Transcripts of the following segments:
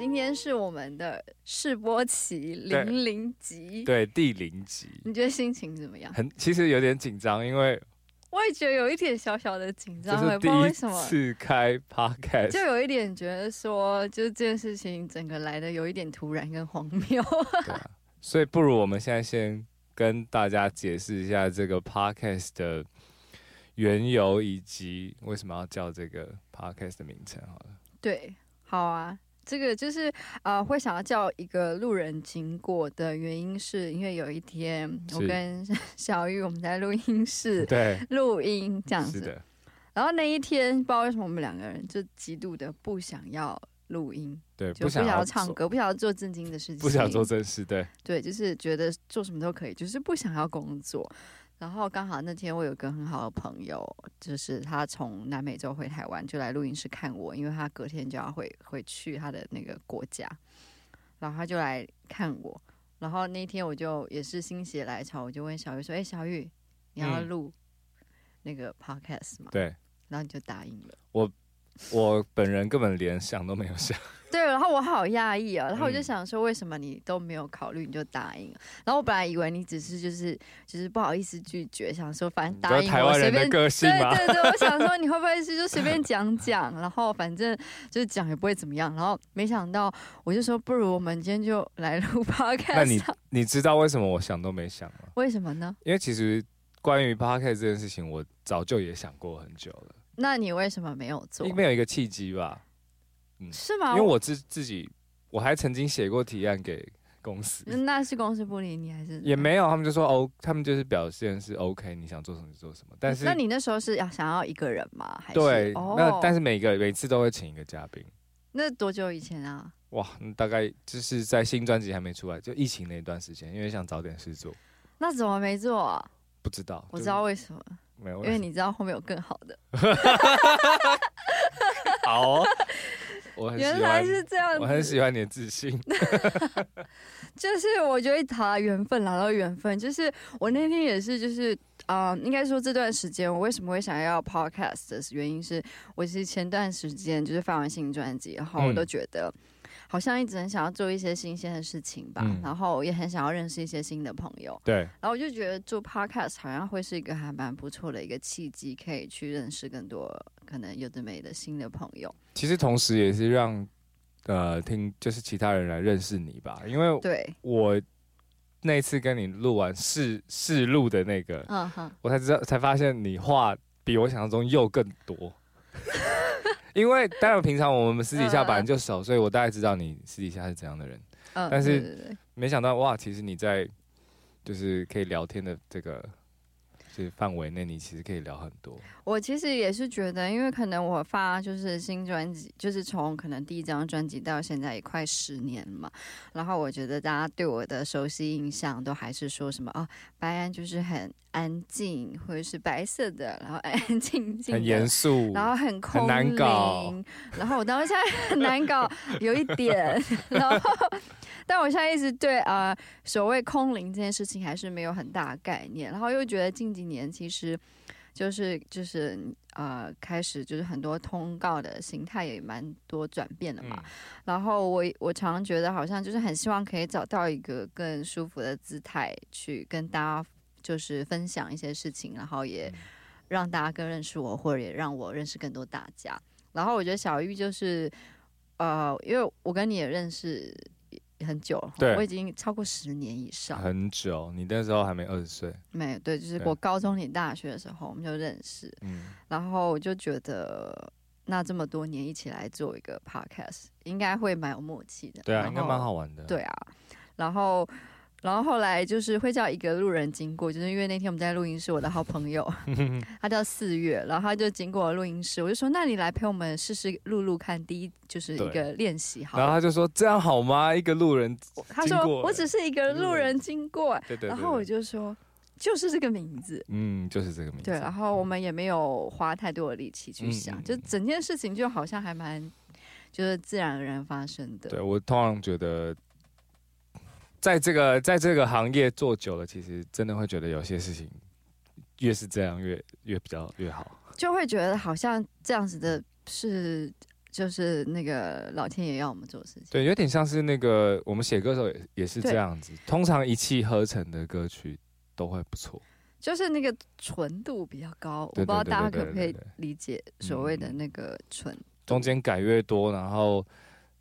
今天是我们的试播期零零集，对，第零集。你觉得心情怎么样？很，其实有点紧张，因为我也觉得有一点小小的紧张，我不知道为什么。次开 podcast 就有一点觉得说，就是这件事情整个来的有一点突然跟荒谬。对啊，所以不如我们现在先跟大家解释一下这个 podcast 的缘由，以及为什么要叫这个 podcast 的名称。好了，对，好啊。这个就是呃，会想要叫一个路人经过的原因，是因为有一天我跟 小玉我们在录音室对录音这样子，然后那一天不知道为什么我们两个人就极度的不想要录音，对，就不想要唱歌，不想要做正经的事情，不想做正事，对，对，就是觉得做什么都可以，就是不想要工作。然后刚好那天我有个很好的朋友，就是他从南美洲回台湾，就来录音室看我，因为他隔天就要回回去他的那个国家，然后他就来看我。然后那天我就也是心血来潮，我就问小玉说：“哎，小玉，你要录那个 podcast 吗？”对，然后你就答应了。我我本人根本连想都没有想。对，然后我好讶异啊，然后我就想说，为什么你都没有考虑你就答应？然后我本来以为你只是就是就是不好意思拒绝，想说反正答应我随便。对对对，我想说你会不会是就随便讲讲，然后反正就是讲也不会怎么样。然后没想到，我就说不如我们今天就来录 Podcast。那你你知道为什么我想都没想吗？为什么呢？因为其实关于 Podcast 这件事情，我早就也想过很久了。那你为什么没有做？因为有一个契机吧。嗯、是吗？因为我自自己，我还曾经写过提案给公司。那是公司不理你还是？也没有，他们就说哦，他们就是表现是 OK，你想做什么就做什么。但是，那你那时候是要想要一个人吗？还是对，哦、那但是每个每次都会请一个嘉宾。那多久以前啊？哇，大概就是在新专辑还没出来，就疫情那段时间，因为想找点事做。那怎么没做啊？不知道，我知道为什么。没有，因为你知道后面有更好的。好、哦。原来是这样，我很喜欢你的自信。就是我觉得谈缘分聊到缘分，就是我那天也是，就是啊、呃，应该说这段时间我为什么会想要 podcast 的原因是，我其实前段时间就是发完新专辑，然后我都觉得。好像一直很想要做一些新鲜的事情吧，嗯、然后也很想要认识一些新的朋友。对，然后我就觉得做 podcast 好像会是一个还蛮不错的一个契机，可以去认识更多可能有的没的新的朋友。其实同时也是让呃听就是其他人来认识你吧，因为对我那次跟你录完试试录的那个，嗯哼，我才知道才发现你话比我想象中又更多。因为当然平常我们私底下本来就熟，所以我大概知道你私底下是怎样的人。但是没想到哇，其实你在就是可以聊天的这个就。是范围内，你其实可以聊很多。我其实也是觉得，因为可能我发就是新专辑，就是从可能第一张专辑到现在也快十年了嘛。然后我觉得大家对我的熟悉印象都还是说什么哦，白安就是很安静，或者是白色的，然后安安静静，很严肃，然后很空灵，很难搞。然后我当时现在很难搞，有一点。然后。但我现在一直对啊、呃，所谓空灵这件事情还是没有很大概念，然后又觉得近几年其实就是就是呃开始就是很多通告的形态也蛮多转变的嘛，嗯、然后我我常常觉得好像就是很希望可以找到一个更舒服的姿态去跟大家就是分享一些事情，然后也让大家更认识我，或者也让我认识更多大家。然后我觉得小玉就是呃，因为我跟你也认识。很久了，对我已经超过十年以上。很久，你那时候还没二十岁。没有，对，就是我高中、你大学的时候，我们就认识。嗯，然后我就觉得，那这么多年一起来做一个 podcast，应该会蛮有默契的。对啊，应该蛮好玩的。对啊，然后。然后后来就是会叫一个路人经过，就是因为那天我们在录音室，我的好朋友 他叫四月，然后他就经过录音室，我就说：“那你来陪我们试试录录看，第一就是一个练习。”好，然后他就说：“这样好吗？一个路人。”他说：“我只是一个路人经过。”对对。然后我就说：“就是这个名字，嗯，就是这个名字。对，然后我们也没有花太多的力气去想，嗯、就整件事情就好像还蛮就是自然而然发生的。对，我通常觉得，在这个在这个行业做久了，其实真的会觉得有些事情越是这样越越比较越好，就会觉得好像这样子的是就是那个老天爷要我们做的事情。对，有点像是那个我们写歌的时候也也是这样子，通常一气呵成的歌曲。都会不错，就是那个纯度比较高，我不知道大家可不可以理解所谓的那个纯。中间改越多，然后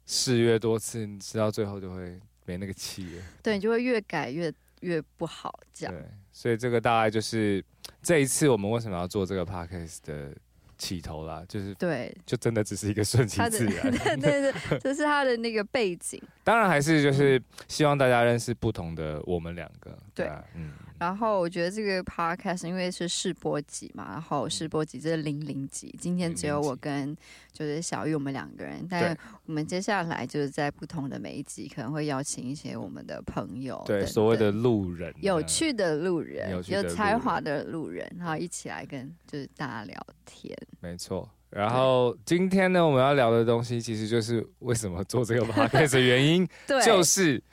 试越多次，你知道最后就会没那个气了。对，你就会越改越越不好，这样。对，所以这个大概就是这一次我们为什么要做这个 podcast 的。起头啦，就是对，就真的只是一个顺其自然，对 对对，这是他的那个背景。当然还是就是希望大家认识不同的我们两个，对，啊、嗯。然后我觉得这个 podcast 因为是试播集嘛，然后试播集这是零零集，今天只有我跟就是小玉我们两个人，但我们接下来就是在不同的每一集可能会邀请一些我们的朋友，对，所谓的路人，有趣的路人，有才华的路人，然后一起来跟就是大家聊天。没错，然后今天呢，我们要聊的东西其实就是为什么做这个 podcast 的原因，对，就是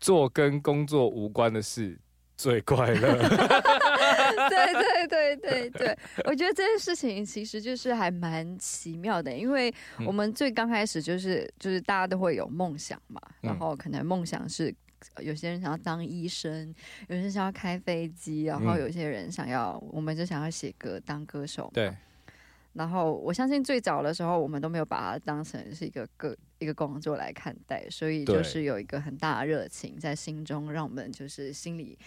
做跟工作无关的事。最快乐，对对对对对，我觉得这件事情其实就是还蛮奇妙的，因为我们最刚开始就是就是大家都会有梦想嘛，然后可能梦想是有些人想要当医生，有些人想要开飞机，然后有些人想要，我们就想要写歌当歌手，对。然后我相信最早的时候，我们都没有把它当成是一个个一个工作来看待，所以就是有一个很大的热情在心中，让我们就是心里。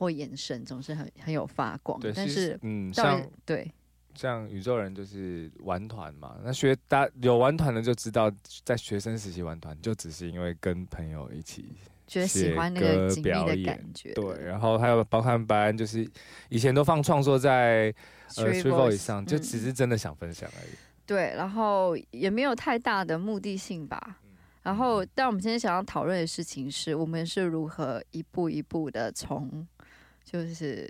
或眼神总是很很有发光，对，但是嗯，像对，像宇宙人就是玩团嘛，那学大有玩团的就知道，在学生时期玩团就只是因为跟朋友一起觉得喜欢那个紧密的感觉，对，然后还有包含班，就是以前都放创作在呃 StreetVoice 上，就只是真的想分享而已，对，然后也没有太大的目的性吧。然后，但我们今天想要讨论的事情是我们是如何一步一步的从。就是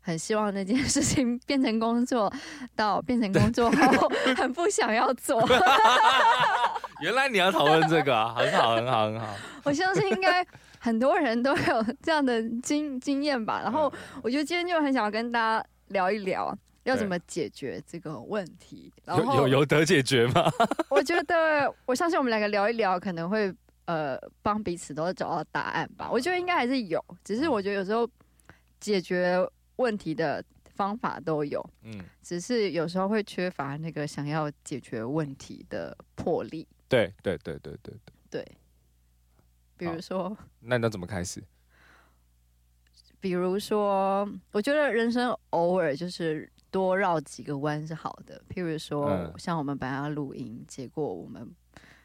很希望那件事情变成工作，到变成工作后很不想要做。原来你要讨论这个啊，很好，很好，很好。我相信应该很多人都有这样的经经验吧。然后我觉得今天就很想要跟大家聊一聊，要怎么解决这个问题。然后有有有得解决吗？我觉得我相信我们两个聊一聊，可能会呃帮彼此都找到答案吧。我觉得应该还是有，只是我觉得有时候。解决问题的方法都有，嗯，只是有时候会缺乏那个想要解决问题的魄力。对对对对对对。比如说，那你要怎么开始？比如说，我觉得人生偶尔就是多绕几个弯是好的。譬如说，嗯、像我们本来要录音，结果我们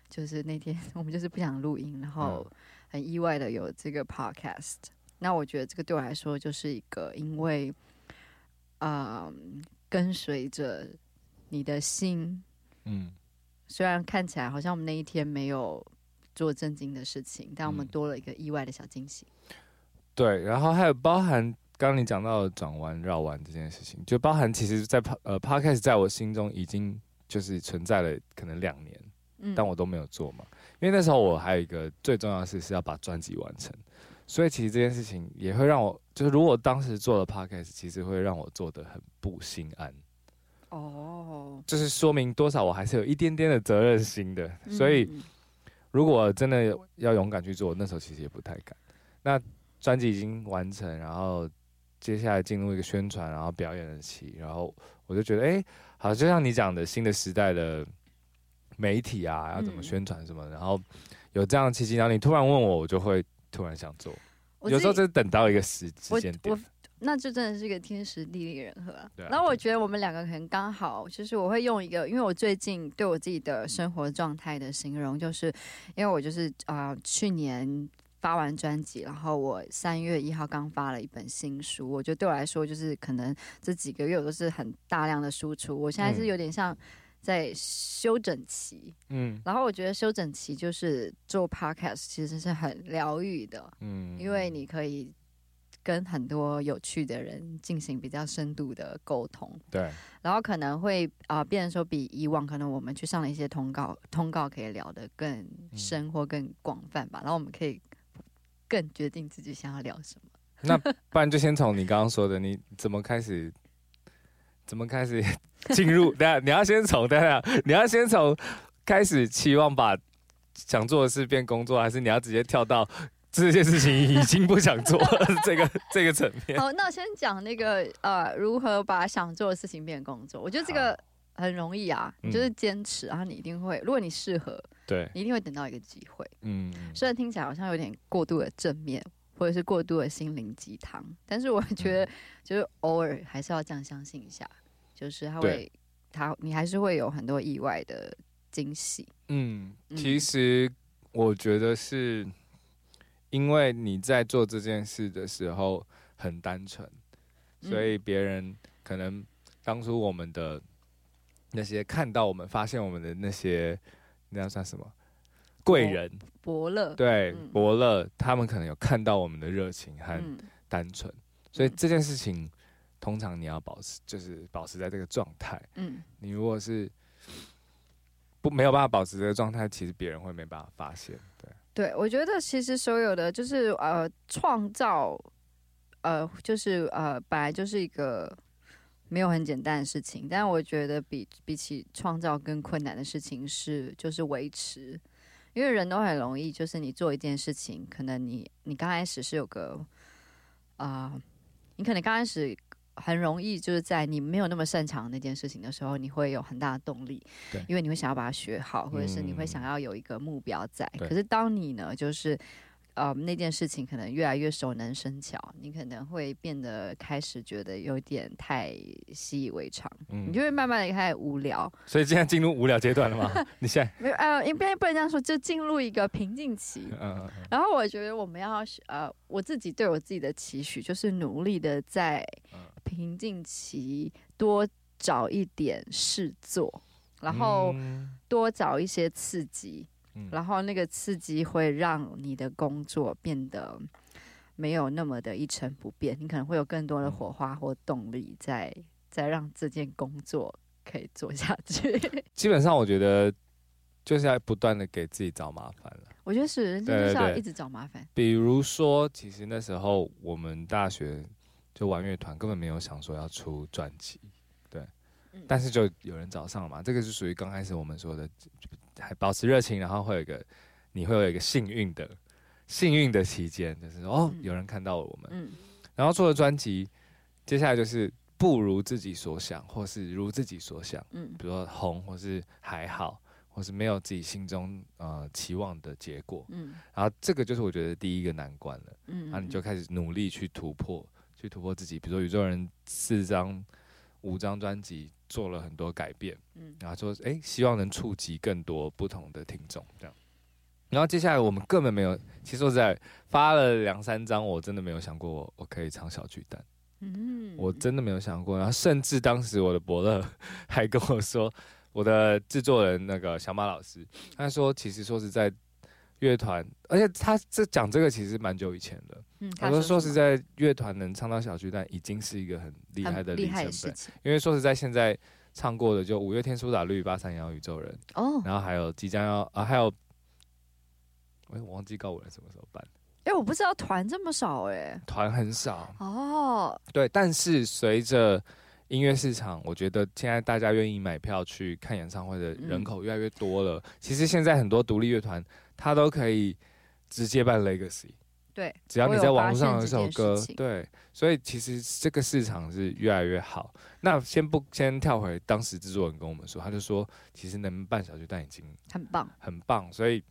就是那天 我们就是不想录音，然后很意外的有这个 podcast。那我觉得这个对我来说就是一个，因为，啊、呃，跟随着你的心，嗯，虽然看起来好像我们那一天没有做正经的事情，但我们多了一个意外的小惊喜。对，然后还有包含刚刚你讲到的转弯绕弯这件事情，就包含其实在，在呃 Podcast 在我心中已经就是存在了可能两年，嗯，但我都没有做嘛，因为那时候我还有一个最重要的事是要把专辑完成。所以其实这件事情也会让我，就是如果当时做了 podcast，其实会让我做的很不心安。哦，就是说明多少我还是有一点点的责任心的。所以如果真的要勇敢去做，那时候其实也不太敢。那专辑已经完成，然后接下来进入一个宣传，然后表演的期，然后我就觉得，哎，好，就像你讲的新的时代的媒体啊，要怎么宣传什么，然后有这样的契机，然后你突然问我，我就会。突然想做，有时候就是等到一个时时间点，那就真的是一个天时地利人和。对啊，然后我觉得我们两个可能刚好，就是我会用一个，因为我最近对我自己的生活状态的形容，就是因为我就是啊、呃，去年发完专辑，然后我三月一号刚发了一本新书，我觉得对我来说，就是可能这几个月我都是很大量的输出，我现在是有点像。在休整期，嗯，然后我觉得休整期就是做 podcast，其实是很疗愈的，嗯，因为你可以跟很多有趣的人进行比较深度的沟通。对，然后可能会啊、呃，变成说比以往可能我们去上了一些通告，通告可以聊得更深或更广泛吧。嗯、然后我们可以更决定自己想要聊什么。那不然就先从你刚刚说的，你怎么开始？怎么开始 进入？等下你要先从等下，你要先从开始期望把想做的事变工作，还是你要直接跳到这件事情已经不想做了 这个这个层面？好，那我先讲那个呃，如何把想做的事情变工作。我觉得这个很容易啊，你就是坚持，然后你一定会，如果你适合，对，你一定会等到一个机会。嗯，虽然听起来好像有点过度的正面。或者是过度的心灵鸡汤，但是我觉得，就是偶尔还是要这样相信一下，就是他会，他你还是会有很多意外的惊喜。嗯，其实我觉得是因为你在做这件事的时候很单纯，所以别人可能当初我们的那些看到我们、发现我们的那些，那要算什么？贵人。伯乐，对伯乐，他们可能有看到我们的热情和单纯，嗯、所以这件事情通常你要保持，就是保持在这个状态。嗯，你如果是不没有办法保持这个状态，其实别人会没办法发现。对，我觉得其实所有的就是呃创造，呃就是呃本来就是一个没有很简单的事情，但我觉得比比起创造更困难的事情是就是维持。因为人都很容易，就是你做一件事情，可能你你刚开始是有个啊、你可能刚开始很容易就是在你没有那么擅长那件事情的时候，你会有很大的动力，对，因为你会想要把它学好，或者是你会想要有一个目标在。嗯、可是当你呢，就是。呃，那件事情可能越来越熟能生巧，你可能会变得开始觉得有点太习以为常，嗯、你就会慢慢的开始无聊。所以现在进入无聊阶段了吗？你现在没有呃，应该不能这样说，就进入一个瓶颈期。嗯。然后我觉得我们要呃，我自己对我自己的期许就是努力的在瓶颈期多找一点事做，然后多找一些刺激。然后那个刺激会让你的工作变得没有那么的一成不变，你可能会有更多的火花或动力在，在在让这件工作可以做下去。基本上，我觉得就是要不断的给自己找麻烦了。我觉得是，就是要一直找麻烦。比如说，其实那时候我们大学就玩乐团，根本没有想说要出专辑，对，但是就有人找上了嘛。这个是属于刚开始我们说的。还保持热情，然后会有一个，你会有一个幸运的、幸运的期间，就是说哦，有人看到了我们，嗯，然后做了专辑，接下来就是不如自己所想，或是如自己所想，嗯，比如说红，或是还好，或是没有自己心中呃期望的结果，嗯，然后这个就是我觉得第一个难关了，嗯，然后你就开始努力去突破，去突破自己，比如说宇宙人四张。五张专辑做了很多改变，嗯，然后说，哎，希望能触及更多不同的听众，这样。然后接下来我们根本没有，其实说实在，发了两三张，我真的没有想过我我可以唱小巨蛋，嗯，我真的没有想过。然后甚至当时我的伯乐还跟我说，我的制作人那个小马老师，他说，其实说实在。乐团，而且他这讲这个其实蛮久以前的。嗯，他说说实在，乐团能唱到小巨蛋已经是一个很厉害的里程碑。因为说实在，现在唱过的就五月天、苏打绿、八三幺、宇宙人。哦。然后还有即将要啊，还有，哎，我忘记告五人什么时候办。哎、欸，我不知道团这么少哎、欸。团很少。哦。对，但是随着音乐市场，我觉得现在大家愿意买票去看演唱会的人口越来越多了。嗯、其实现在很多独立乐团。他都可以直接办 Legacy，对，只要你在网络上有一首歌，对，所以其实这个市场是越来越好。那先不先跳回当时制作人跟我们说，他就说其实能办小巨蛋已经很棒，很棒。所以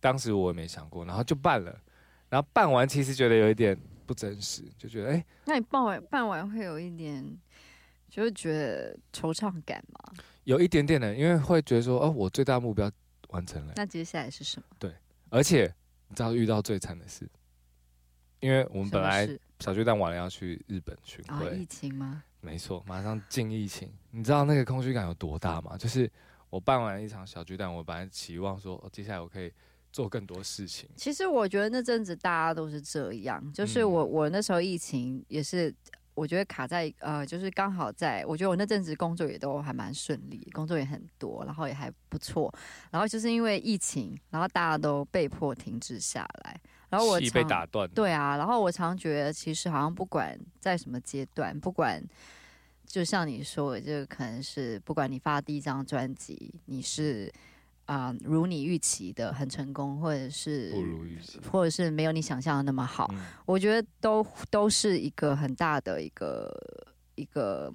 当时我也没想过，然后就办了，然后办完其实觉得有一点不真实，就觉得哎，欸、那你办完办完会有一点，就是觉得惆怅感吗？有一点点的，因为会觉得说哦，我最大目标。完成了，那接下来是什么？对，而且你知道遇到最惨的事，因为我们本来小巨蛋完了要去日本巡回，哦，疫情吗？没错，马上进疫情。你知道那个空虚感有多大吗？就是我办完一场小巨蛋，我本来期望说，哦，接下来我可以做更多事情。其实我觉得那阵子大家都是这样，就是我、嗯、我那时候疫情也是，我觉得卡在呃，就是刚好在，我觉得我那阵子工作也都还蛮顺利，工作也很多，然后也还不错。然后就是因为疫情，然后大家都被迫停滞下来，然后我被打断。对啊，然后我常觉得其实好像不管在什么阶段，不管。就像你说的，就可能是不管你发第一张专辑，你是啊、呃、如你预期的很成功，或者是不如预期，或者是没有你想象的那么好，嗯、我觉得都都是一个很大的一个一个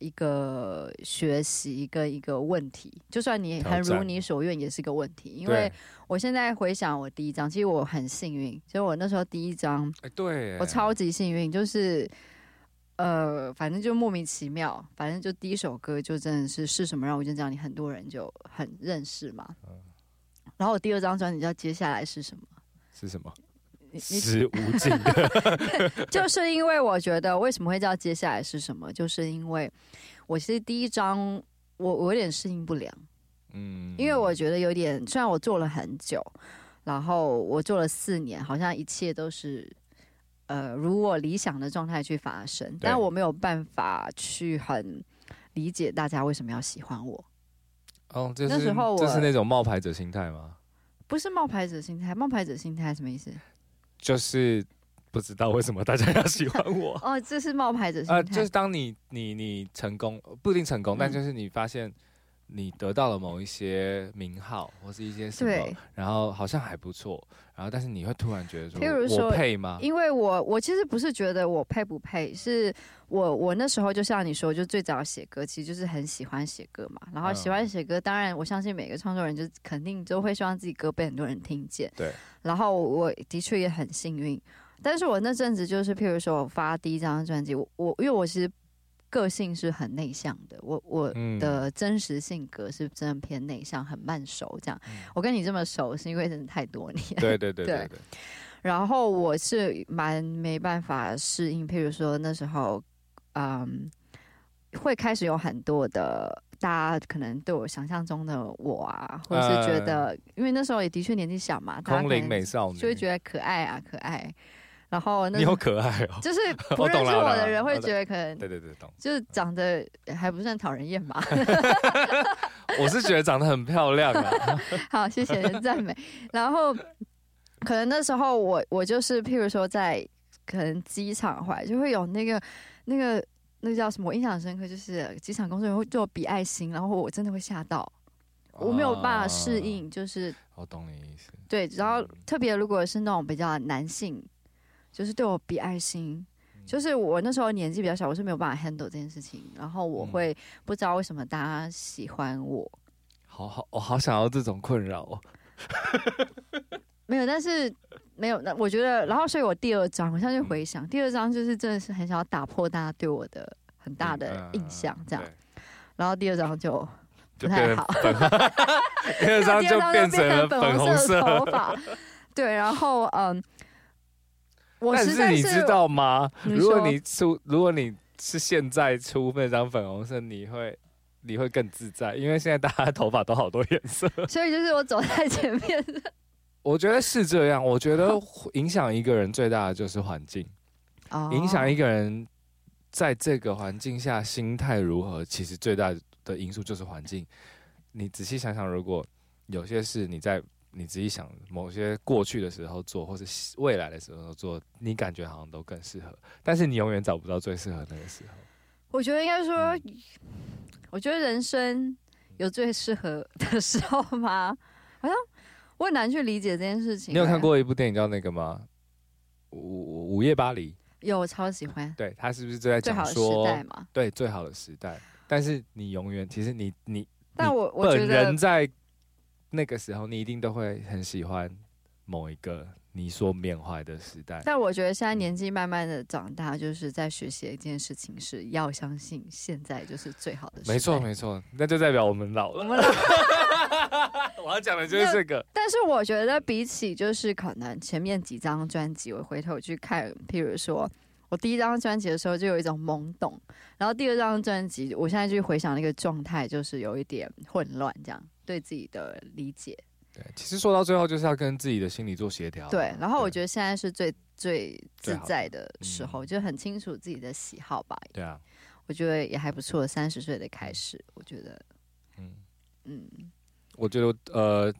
一个学习一个一个问题。就算你很如你所愿，也是个问题。因为我现在回想我第一张，其实我很幸运，其实我那时候第一张，哎，对，我超级幸运，就是。呃，反正就莫名其妙，反正就第一首歌就真的是是什么让我就这样，你很多人就很认识嘛。嗯、然后我第二张专辑，叫接下来是什么？是什么？是 无尽的。就是因为我觉得为什么会叫接下来是什么？就是因为我其实第一张我我有点适应不良，嗯，因为我觉得有点，虽然我做了很久，然后我做了四年，好像一切都是。呃，如我理想的状态去发生，但我没有办法去很理解大家为什么要喜欢我。哦，这是那时候我这是那种冒牌者心态吗？不是冒牌者心态，冒牌者心态什么意思？就是不知道为什么大家要喜欢我。哦，这是冒牌者心态。呃，就是当你你你成功不一定成功，嗯，但就是你发现。你得到了某一些名号或是一些什么，然后好像还不错，然后但是你会突然觉得说，譬如说我配吗？因为我我其实不是觉得我配不配，是我我那时候就像你说，就最早写歌，其实就是很喜欢写歌嘛，然后喜欢写歌，当然我相信每个创作人就肯定都会希望自己歌被很多人听见，对。然后我的确也很幸运，但是我那阵子就是譬如说我发第一张专辑，我我因为我其实。个性是很内向的，我我的真实性格是真的偏内向，很慢熟。这样，嗯、我跟你这么熟，是因为真的太多年。对对 对对，对，对。然后我是蛮没办法适应，譬如说那时候，嗯，会开始有很多的大家可能对我想象中的我啊，或者是觉得，呃、因为那时候也的确年纪小嘛，空灵美少女，就会觉得可爱啊，可爱。然后那你好可爱哦，就是 不认识我的人会觉得可能对对对懂，就是长得还不算讨人厌吧。我是觉得长得很漂亮啊。好，谢谢赞美。然后可能那时候我我就是譬如说在可能机场回来就会有那个那个那个叫什么？我印象深刻，就是机场工作人员会对我比爱心，然后我真的会吓到，我没有办法适应，就是我懂你意思。对，然后特别如果是那种比较男性。就是对我比爱心，就是我那时候年纪比较小，我是没有办法 handle 这件事情，然后我会不知道为什么大家喜欢我，好好，我好想要这种困扰哦。没有，但是没有，那我觉得，然后所以我第二张，我现在就回想，第二张就是真的是很想要打破大家对我的很大的印象，这样，然后第二张就不太好，第二张就变成了粉红色头发，对，然后嗯。但是你知道吗？如果你出，如果你是现在出那张粉红色，你会你会更自在，因为现在大家头发都好多颜色。所以就是我走在前面。我觉得是这样。我觉得影响一个人最大的就是环境。哦。影响一个人在这个环境下心态如何，其实最大的因素就是环境。你仔细想想，如果有些事你在。你自己想，某些过去的时候做，或是未来的时候做，你感觉好像都更适合，但是你永远找不到最适合那个时候。我觉得应该说，嗯、我觉得人生有最适合的时候吗？好像我很难去理解这件事情。你有看过一部电影叫那个吗？午午夜巴黎。有，我超喜欢。对，他是不是就在讲说，最好的时代嘛？对，最好的时代。但是你永远，其实你你，但我我觉得本人在。那个时候，你一定都会很喜欢某一个你所缅怀的时代。但我觉得现在年纪慢慢的长大，就是在学习一件事情，是要相信现在就是最好的时代。没错，没错，那就代表我们老了。我们老了。我要讲的就是这个。但是我觉得比起就是可能前面几张专辑，我回头去看，譬如说我第一张专辑的时候就有一种懵懂，然后第二张专辑，我现在去回想那个状态，就是有一点混乱这样。对自己的理解，对，其实说到最后就是要跟自己的心理做协调。对，然后我觉得现在是最最自在的时候，就很清楚自己的喜好吧。对啊，我觉得也还不错。三十岁的开始，我觉得，嗯嗯，我觉得呃，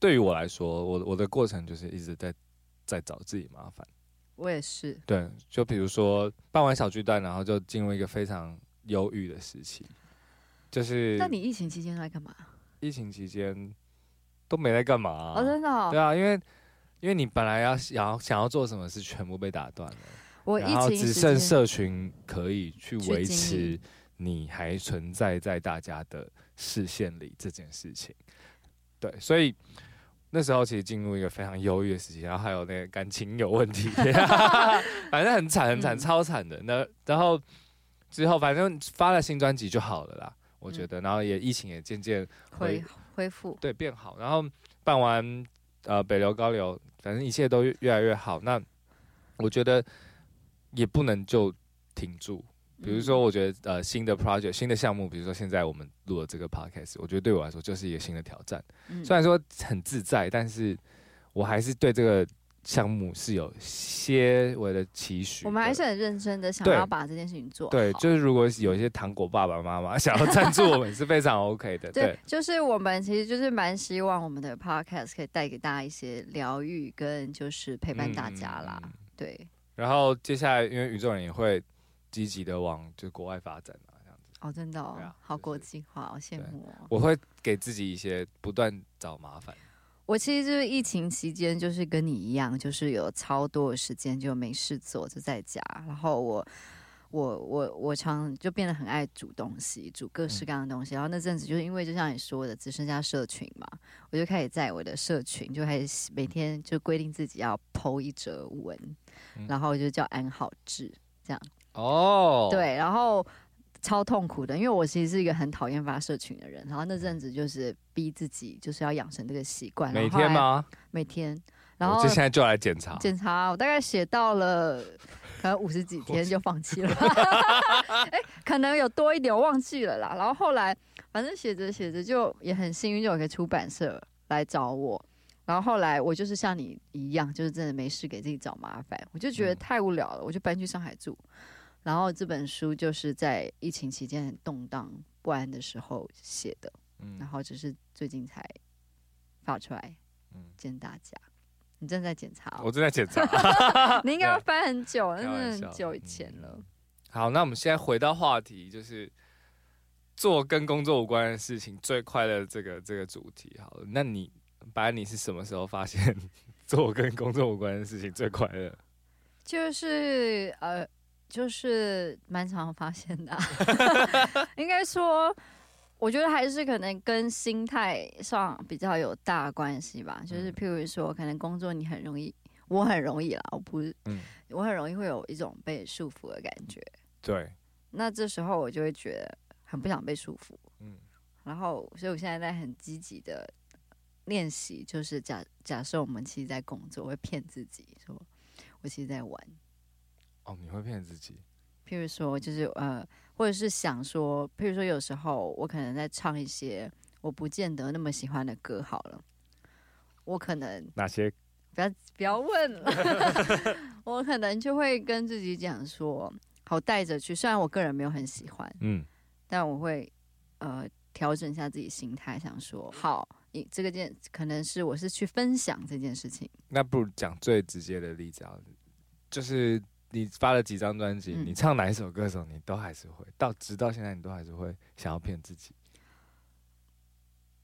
对于我来说，我我的过程就是一直在在找自己麻烦。我也是。对，就比如说办完小巨蛋，然后就进入一个非常忧郁的时期，就是。那你疫情期间在干嘛？疫情期间。都没在干嘛啊？哦，真的哦？对啊，因为因为你本来要想要想要做什么事，全部被打断了。我然后只剩社群可以去维持你还存在在大家的视线里这件事情。对，所以那时候其实进入一个非常忧郁的时期，然后还有那个感情有问题，反正很惨很惨，超惨的。那然后之后反正发了新专辑就好了啦，我觉得。然后也疫情也渐渐恢。恢复对变好，然后办完呃北流高流，反正一切都越来越好。那我觉得也不能就停住。比如说，我觉得呃新的 project 新的项目，比如说现在我们录了这个 podcast，我觉得对我来说就是一个新的挑战。嗯、虽然说很自在，但是我还是对这个。项目是有些我的期许，我们还是很认真的想要把这件事情做好。对，就是如果有一些糖果爸爸妈妈想要赞助我们，是非常 OK 的。对，就是我们其实就是蛮希望我们的 Podcast 可以带给大家一些疗愈跟就是陪伴大家啦。嗯、对。然后接下来，因为宇宙人也会积极的往就国外发展啊，这样子。哦，真的哦，啊、好国际化，好羡慕哦。我会给自己一些不断找麻烦。我其实就是疫情期间，就是跟你一样，就是有超多的时间就没事做，就在家。然后我，我，我，我常就变得很爱煮东西，煮各式各样的东西。然后那阵子就是因为就像你说的，只剩下社群嘛，我就开始在我的社群就开始每天就规定自己要 po 一则文，然后就叫安好志这样。哦，对，然后。超痛苦的，因为我其实是一个很讨厌发社群的人，然后那阵子就是逼自己就是要养成这个习惯。每天吗？每天。然后就现在就来检查。检查，我大概写到了可能五十几 天就放弃了。哎，可能有多一点我忘记了啦。然后后来反正写着写着就也很幸运，就有个出版社来找我。然后后来我就是像你一样，就是真的没事给自己找麻烦，我就觉得太无聊了，我就搬去上海住。然后这本书就是在疫情期间很动荡不安的时候写的，嗯，然后只是最近才发出来，嗯，见大家。你正在检查哦？我正在检查。你应该要翻很久，真的很久以前了。嗯。好，那我们现在回到话题，就是做跟工作无关的事情最快乐这个这个主题。好了，那你白，你是什么时候发现 做跟工作无关的事情最快乐？就是呃。就是蛮常发现的，啊，应该说，我觉得还是可能跟心态上比较有大关系吧。就是譬如说，可能工作你很容易，我很容易啦，我不我很容易会有一种被束缚的感觉。对，那这时候我就会觉得很不想被束缚，嗯，然后所以我现在在很积极的练习，就是假假设我们其实在工作，我会骗自己说我其实在玩。哦，你会骗自己？譬如说，就是呃，或者是想说，譬如说，有时候我可能在唱一些我不见得那么喜欢的歌，好了，我可能哪些？不要不要问了，我可能就会跟自己讲说，好带着去。虽然我个人没有很喜欢，嗯，但我会呃调整一下自己心态，想说，好，你这个件可能是我是去分享这件事情。那不如讲最直接的例子啊，就是。你发了几张专辑？嗯、你唱哪一首歌手，你都还是会到直到现在，你都还是会想要骗自己。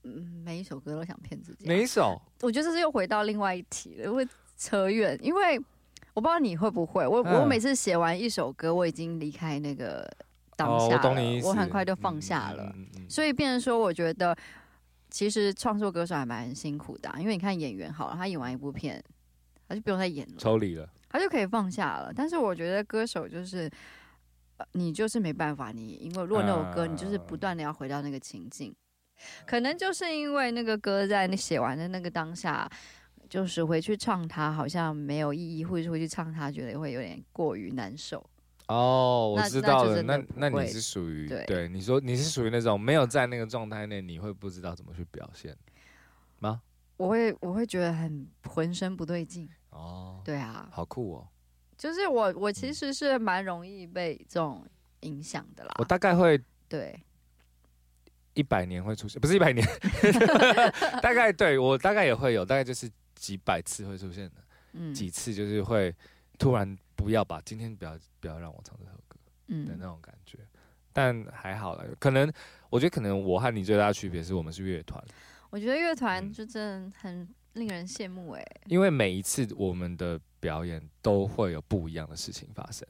嗯，每一首歌都想骗自己。每一首？我觉得这是又回到另外一题了，会扯远。因为我不知道你会不会，我、嗯、我每次写完一首歌，我已经离开那个当下了，哦、我懂你，我很快就放下了。所以变成说，我觉得其实创作歌手还蛮辛苦的、啊，因为你看演员好了，他演完一部片，他就不用再演了，抽离了。他就可以放下了，但是我觉得歌手就是，你就是没办法，你因为如果那首歌，你就是不断的要回到那个情境，可能就是因为那个歌在你写完的那个当下，就是回去唱它好像没有意义，或者是回去唱它觉得会有点过于难受。哦，我知道了，那那，那你是属于对，对，你说你是属于那种没有在那个状态内，你会不知道怎么去表现吗？我会我会觉得很浑身不对劲哦。对啊，好酷哦。就是我我其实是蛮容易被这种影响的啦。我大概会对一百年会出现，不是一百年，大概对我大概也会有，大概就是几百次会出现的，嗯，几次就是会突然不要吧，今天不要不要让我唱这首歌，嗯的那种感觉。但还好了，可能我觉得可能我和你最大的区别是我们是乐团。我觉得乐团就真的很令人羡慕哎、欸，因为每一次我们的表演都会有不一样的事情发生，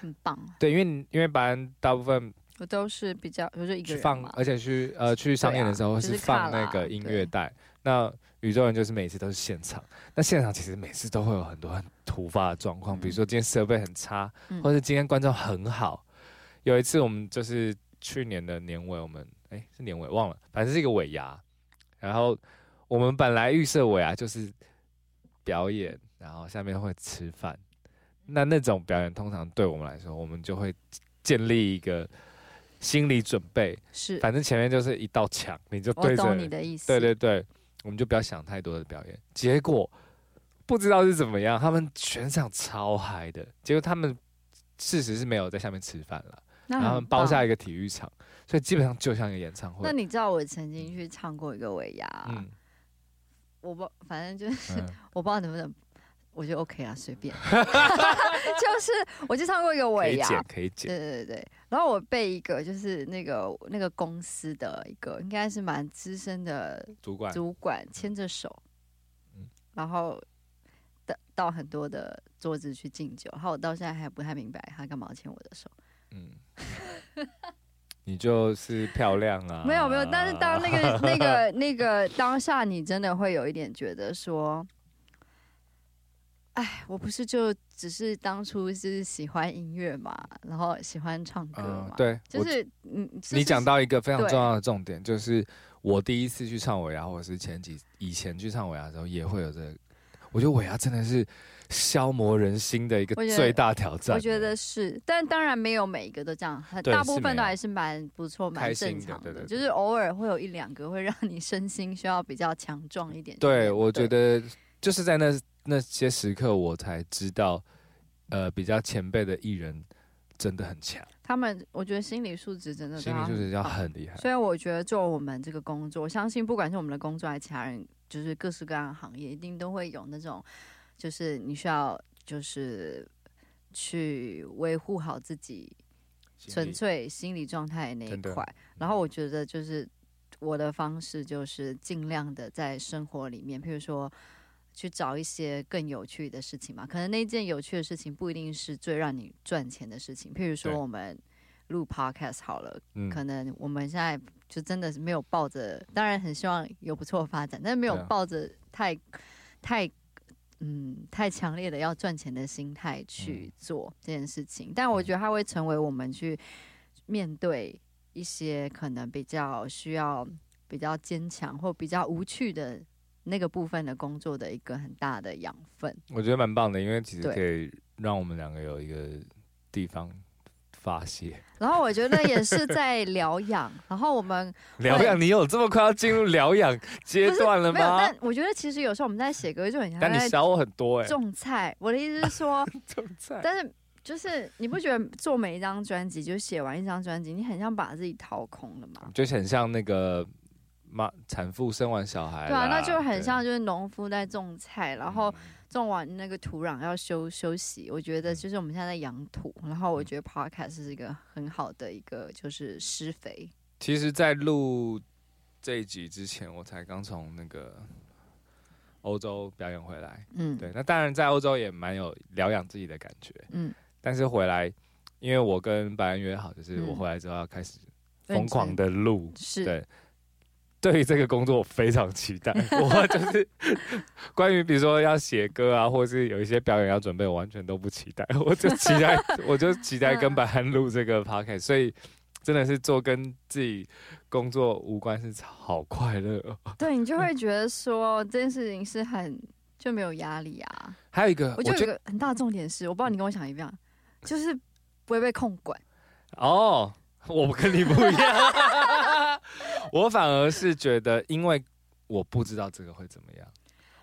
很棒。对，因为因为班大部分我都是比较，比如说一个人放，而且去呃去上演的时候是放那个音乐带。那宇宙人就是每次都是现场，那现场其实每次都会有很多很突发的状况，嗯、比如说今天设备很差，嗯、或者今天观众很好。有一次我们就是去年的年尾，我们哎、欸、是年尾忘了，反正是一个尾牙。然后我们本来预设尾牙就是表演，然后下面会吃饭。那那种表演通常对我们来说，我们就会建立一个心理准备，是反正前面就是一道墙，你就对着。我懂你的意思。对对对，我们就不要想太多的表演。结果不知道是怎么样，他们全场超嗨的。结果他们事实是没有在下面吃饭了，然后他们包下一个体育场。所以基本上就像一个演唱会。那你知道我曾经去唱过一个尾牙，嗯，我不，反正就是、嗯、我不知道能不能，我觉得 OK 啊，随便。就是我就唱过一个尾牙，可以剪，可以剪。对对对，然后我被一个就是那个那个公司的一个应该是蛮资深的主管主管牵着手，嗯，然后到到很多的桌子去敬酒，然后我到现在还不太明白他干嘛牵我的手，嗯。你就是漂亮啊！没有没有，但是当那个 那个那个当下，你真的会有一点觉得说，哎，我不是就只是当初是喜欢音乐嘛，然后喜欢唱歌嘛，嗯、对，就是你，你讲到一个非常重要的重点，就是我第一次去唱尾牙，或者是前几以前去唱尾牙的时候，也会有这个，我觉得尾牙真的是。消磨人心的一个最大挑战，我觉得是，但当然没有每一个都这样，大部分都还是蛮不错、蛮正常的，的就是偶尔会有一两个会让你身心需要比较强壮一点。对，我觉得就是在那那些时刻，我才知道，呃，比较前辈的艺人真的很强。他们，我觉得心理素质真的，心理素质要很厉害。所以我觉得做我们这个工作，我相信不管是我们的工作还是其他人，就是各式各样的行业，一定都会有那种。就是你需要，就是去维护好自己纯粹心理状态那一块。然后我觉得，就是我的方式就是尽量的在生活里面，譬如说去找一些更有趣的事情嘛。可能那件有趣的事情不一定是最让你赚钱的事情。譬如说我们录 podcast 好了，可能我们现在就真的是没有抱着，当然很希望有不错的发展，但是没有抱着太太。嗯，太强烈的要赚钱的心态去做这件事情，嗯、但我觉得它会成为我们去面对一些可能比较需要比较坚强或比较无趣的那个部分的工作的一个很大的养分。我觉得蛮棒的，因为其实可以让我们两个有一个地方。发泄，然后我觉得也是在疗养，然后我们 疗养，你有这么快要进入疗养阶段了吗？没有，但我觉得其实有时候我们在写歌就很像，但你小我很多哎，种菜。我的意思是说，种菜，但是就是你不觉得做每一张专辑，就写完一张专辑，你很像把自己掏空了吗？就很像那个妈产妇生完小孩，对啊，那就很像就是农夫在种菜，然后。种完那个土壤要休休息，我觉得就是我们现在在养土，然后我觉得 Podcast 是一个很好的一个就是施肥。其实，在录这一集之前，我才刚从那个欧洲表演回来。嗯，对，那当然在欧洲也蛮有疗养自己的感觉。嗯，但是回来，因为我跟白安约好，就是我回来之后要开始疯狂的录，是对。对于这个工作我非常期待，我就是关于比如说要写歌啊，或者是有一些表演要准备，我完全都不期待，我就期待，我就期待跟白安录这个 podcast，所以真的是做跟自己工作无关，是好快乐哦。对，你就会觉得说这件事情是很就没有压力啊。还有一个，我觉得有一个很大的重点是，我不知道你跟我想一样，就是不会被控管。哦，我跟你不一样。我反而是觉得，因为我不知道这个会怎么样。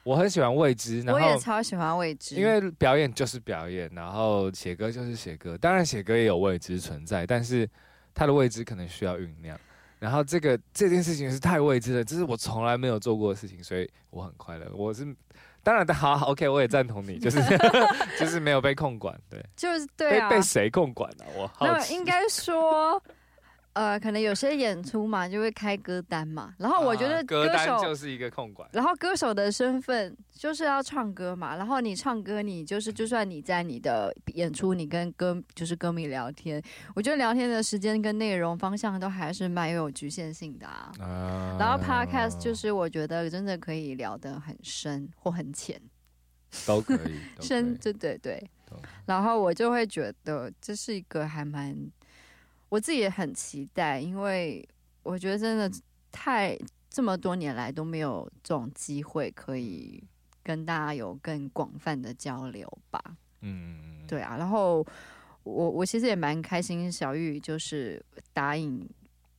我很喜欢未知，然后我也超喜欢未知，因为表演就是表演，然后写歌就是写歌。当然写歌也有未知存在，但是它的未知可能需要酝酿。然后这个这件事情是太未知了，这是我从来没有做过的事情，所以我很快乐。我是当然的，好，OK，我也赞同你，就是 就是没有被控管，对，就是对啊，被被谁控管呢？我好奇，那应该说。呃，可能有些演出嘛，就会开歌单嘛。然后我觉得歌手、就是一个控管。然后歌手的身份就是要唱歌嘛。然后你唱歌，你就是就算你在你的演出，你跟歌就是歌迷聊天，我觉得聊天的时间跟内容方向都还是蛮有局限性的啊。啊然后 Podcast 就是我觉得真的可以聊得很深或很浅，都可以。深，对对对。然后我就会觉得这是一个还蛮。我自己也很期待，因为我觉得真的太这么多年来都没有这种机会可以跟大家有更广泛的交流吧。嗯，对啊。然后我我其实也蛮开心，小玉就是答应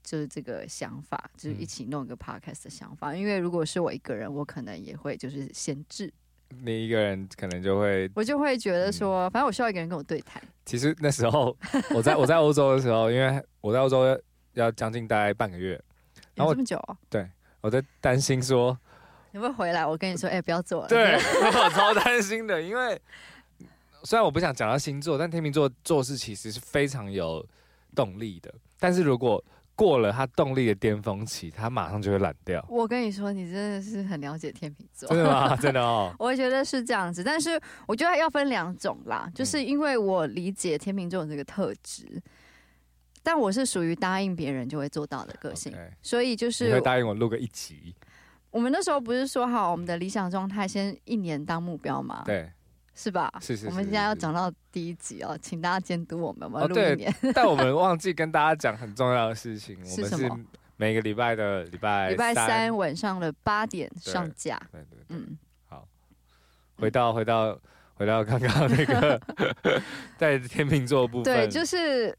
就是这个想法，就是一起弄一个 podcast 的想法。因为如果是我一个人，我可能也会就是闲置。你一个人可能就会，我就会觉得说，反正我需要一个人跟我对谈。其实那时候我在我在欧洲的时候，因为我在欧洲要将近待半个月，然后这么久，对，我在担心说你会回来。我跟你说，哎，不要做了。对，我超担心的，因为虽然我不想讲到星座，但天秤座做事其实是非常有动力的，但是如果过了他动力的巅峰期，他马上就会懒掉。我跟你说，你真的是很了解天秤座。真的吗？真的哦。我觉得是这样子，但是我觉得要分两种啦，就是因为我理解天秤座这个特质，嗯、但我是属于答应别人就会做到的个性，Okay. 所以就是你会答应我录个一集。我们那时候不是说好我们的理想状态先一年当目标吗？对。是吧？是是，是。我们现在要讲到第一集哦，请大家监督我们，我们录一年。哦、但我们忘记跟大家讲很重要的事情，是什么？我们是每个礼拜的礼拜礼拜三晚上的八点上架。对对对，嗯，好。回到回到回到刚刚那个 在天秤座部分，对，就是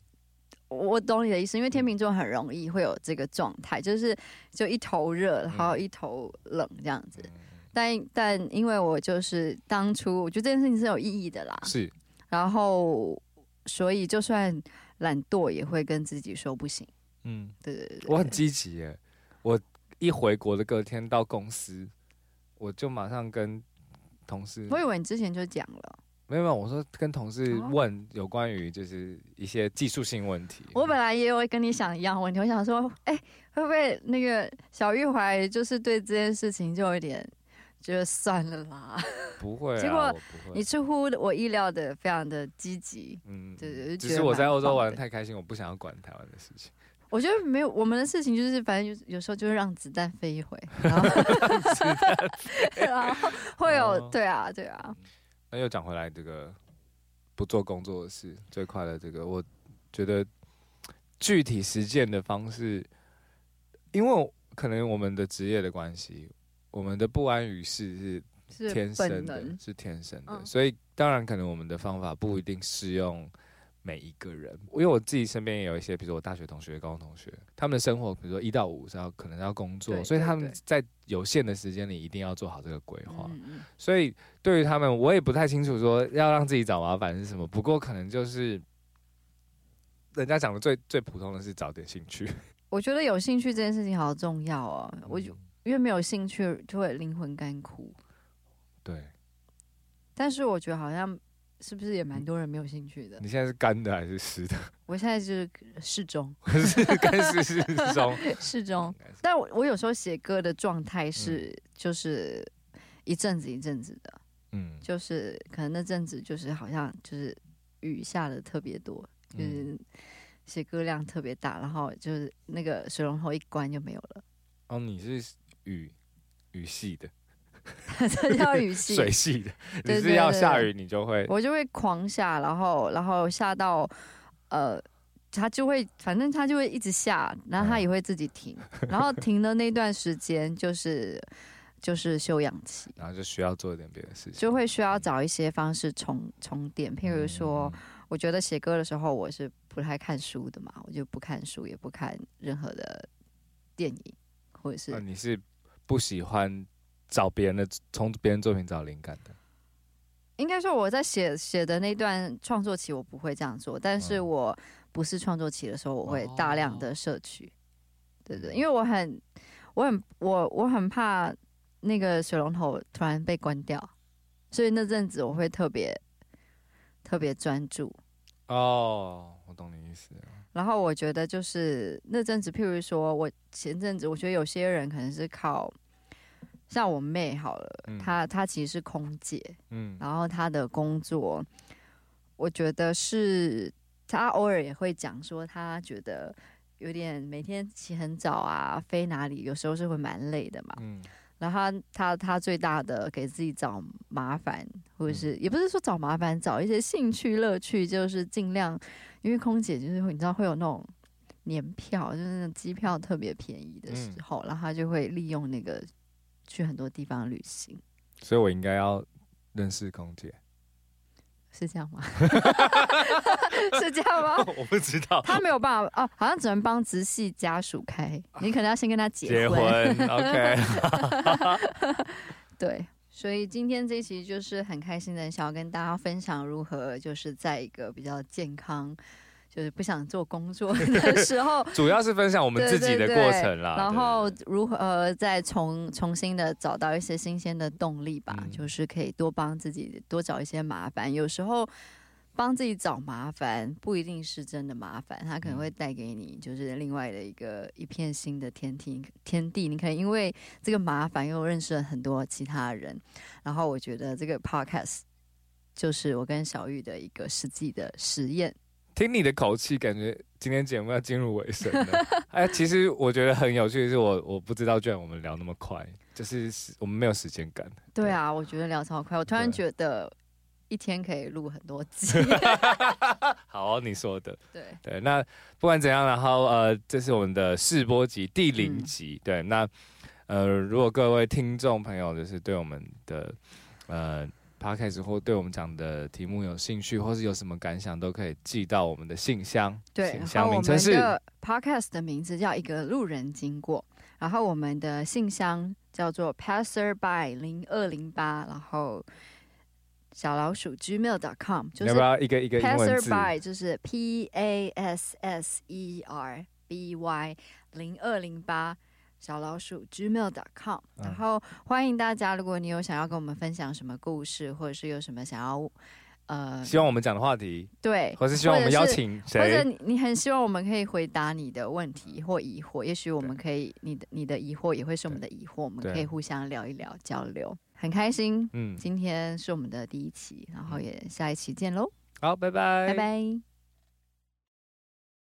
我懂你的意思，因为天秤座很容易会有这个状态，就是就一头热，然后一头冷这样子。嗯但但因为我就是当初我觉得这件事情是有意义的啦，是，然后所以就算懒惰也会跟自己说不行，嗯，对对对，我很积极耶，我一回国的隔天到公司，我就马上跟同事，我以为你之前就讲了，没有没有，我说跟同事问有关于就是一些技术性问题，我本来也有跟你想一样问题，我想说，哎，会不会那个小玉怀就是对这件事情就有一点。觉得算了啦，不会。结果你出乎我意料的，非常的积极。嗯，对对，只是我在欧洲玩的太开心，我不想要管台湾的事情。我觉得没有我们的事情，就是反正就有时候就是让子弹飞一回，然后 然后会有对啊对啊。那又讲回来，这个不做工作的事最快的这个，我觉得具体实践的方式，因为可能我们的职业的关系。我们的不安于世是天生的，是，是天生的，嗯、所以当然可能我们的方法不一定适用每一个人。因为我自己身边也有一些，比如说我大学同学、高中同学，他们的生活，比如说一到五是要可能要工作，所以他们在有限的时间里一定要做好这个规划。嗯、所以对于他们，我也不太清楚说要让自己找麻烦是什么。不过可能就是人家讲的最最普通的是找点兴趣。我觉得有兴趣这件事情好重要哦，我就。因为没有兴趣，就会灵魂干枯。对。但是我觉得好像是不是也蛮多人没有兴趣的？你现在是干的还是湿的？我现在就是适中。是干湿适中。适中。但我我有时候写歌的状态是，嗯、就是一阵子一阵子的。嗯。就是可能那阵子就是好像就是雨下的特别多，就是写歌量特别大，然后就是那个水龙头一关就没有了。哦，你是。雨雨系的，这叫雨系，水系的。你是要下雨，你就会，我就会狂下，然后然后下到呃，它就会，反正它就会一直下，然后它也会自己停，嗯、然后停的那段时间就是就是休养期，然后就需要做一点别的事情，就会需要找一些方式充充电，譬如说，嗯、我觉得写歌的时候我是不太看书的嘛，我就不看书，也不看任何的电影，或者是、啊、你是。不喜欢找别人的，从别人作品找灵感的？应该说我在写写的那段创作期，我不会这样做。但是我不是创作期的时候，我会大量的摄取。对对，因为我很，我很，我我很怕那个水龙头突然被关掉，所以那阵子我会特别特别专注。哦，我懂你意思。然后我觉得就是那阵子，譬如说我前阵子，我觉得有些人可能是靠。像我妹好了，嗯、她她其实是空姐，嗯，然后她的工作，我觉得是她偶尔也会讲说，她觉得有点每天起很早啊，飞哪里有时候是会蛮累的嘛，嗯，然后他他他最大的给自己找麻烦，或者是、嗯、也不是说找麻烦，找一些兴趣乐趣，就是尽量，因为空姐就是你知道会有那种年票，就是机票特别便宜的时候，嗯、然后他就会利用那个。去很多地方旅行，所以我应该要认识空姐，是这样吗？是这样吗？我不知道，他没有办法哦，好像只能帮直系家属开，你可能要先跟他结婚。结婚，OK。对，所以今天这一期就是很开心的，想要跟大家分享如何就是在一个比较健康。就是不想做工作 的时候，主要是分享我们自己的过程啦。然后如何、呃、再重重新的找到一些新鲜的动力吧，嗯、就是可以多帮自己多找一些麻烦。有时候帮自己找麻烦不一定是真的麻烦，它可能会带给你就是另外的一个一片新的天地天地。你可能因为这个麻烦又认识了很多其他人。然后我觉得这个 podcast 就是我跟小玉的一个实际的实验。听你的口气，感觉今天节目要进入尾声了。哎，其实我觉得很有趣的是我，我我不知道，居然我们聊那么快，就是我们没有时间感。对啊，我觉得聊超快。我突然觉得一天可以录很多集。好，你说的。对对，那不管怎样，然后呃，这是我们的试播集第零集。嗯、对，那呃，如果各位听众朋友就是对我们的呃。Podcast 或对我们讲的题目有兴趣，或是有什么感想，都可以寄到我们的信箱。对，信箱名称是我们的 Podcast 的名字叫一个路人经过，然后我们的信箱叫做 Passerby 零二零八，然后小老鼠 Gmail.com，就是要不要一个一个 Passerby 就是 P A S S E R B Y 零二零八。小老鼠 gmail.com，然后欢迎大家，如果你有想要跟我们分享什么故事，或者是有什么想要呃，希望我们讲的话题，对，或是希望我们邀请谁，或者你很希望我们可以回答你的问题或疑惑，也许我们可以，你的你的疑惑也会是我们的疑惑，我们可以互相聊一聊交流，很开心。嗯，今天是我们的第一期，然后也下一期见喽。好，拜拜，拜拜。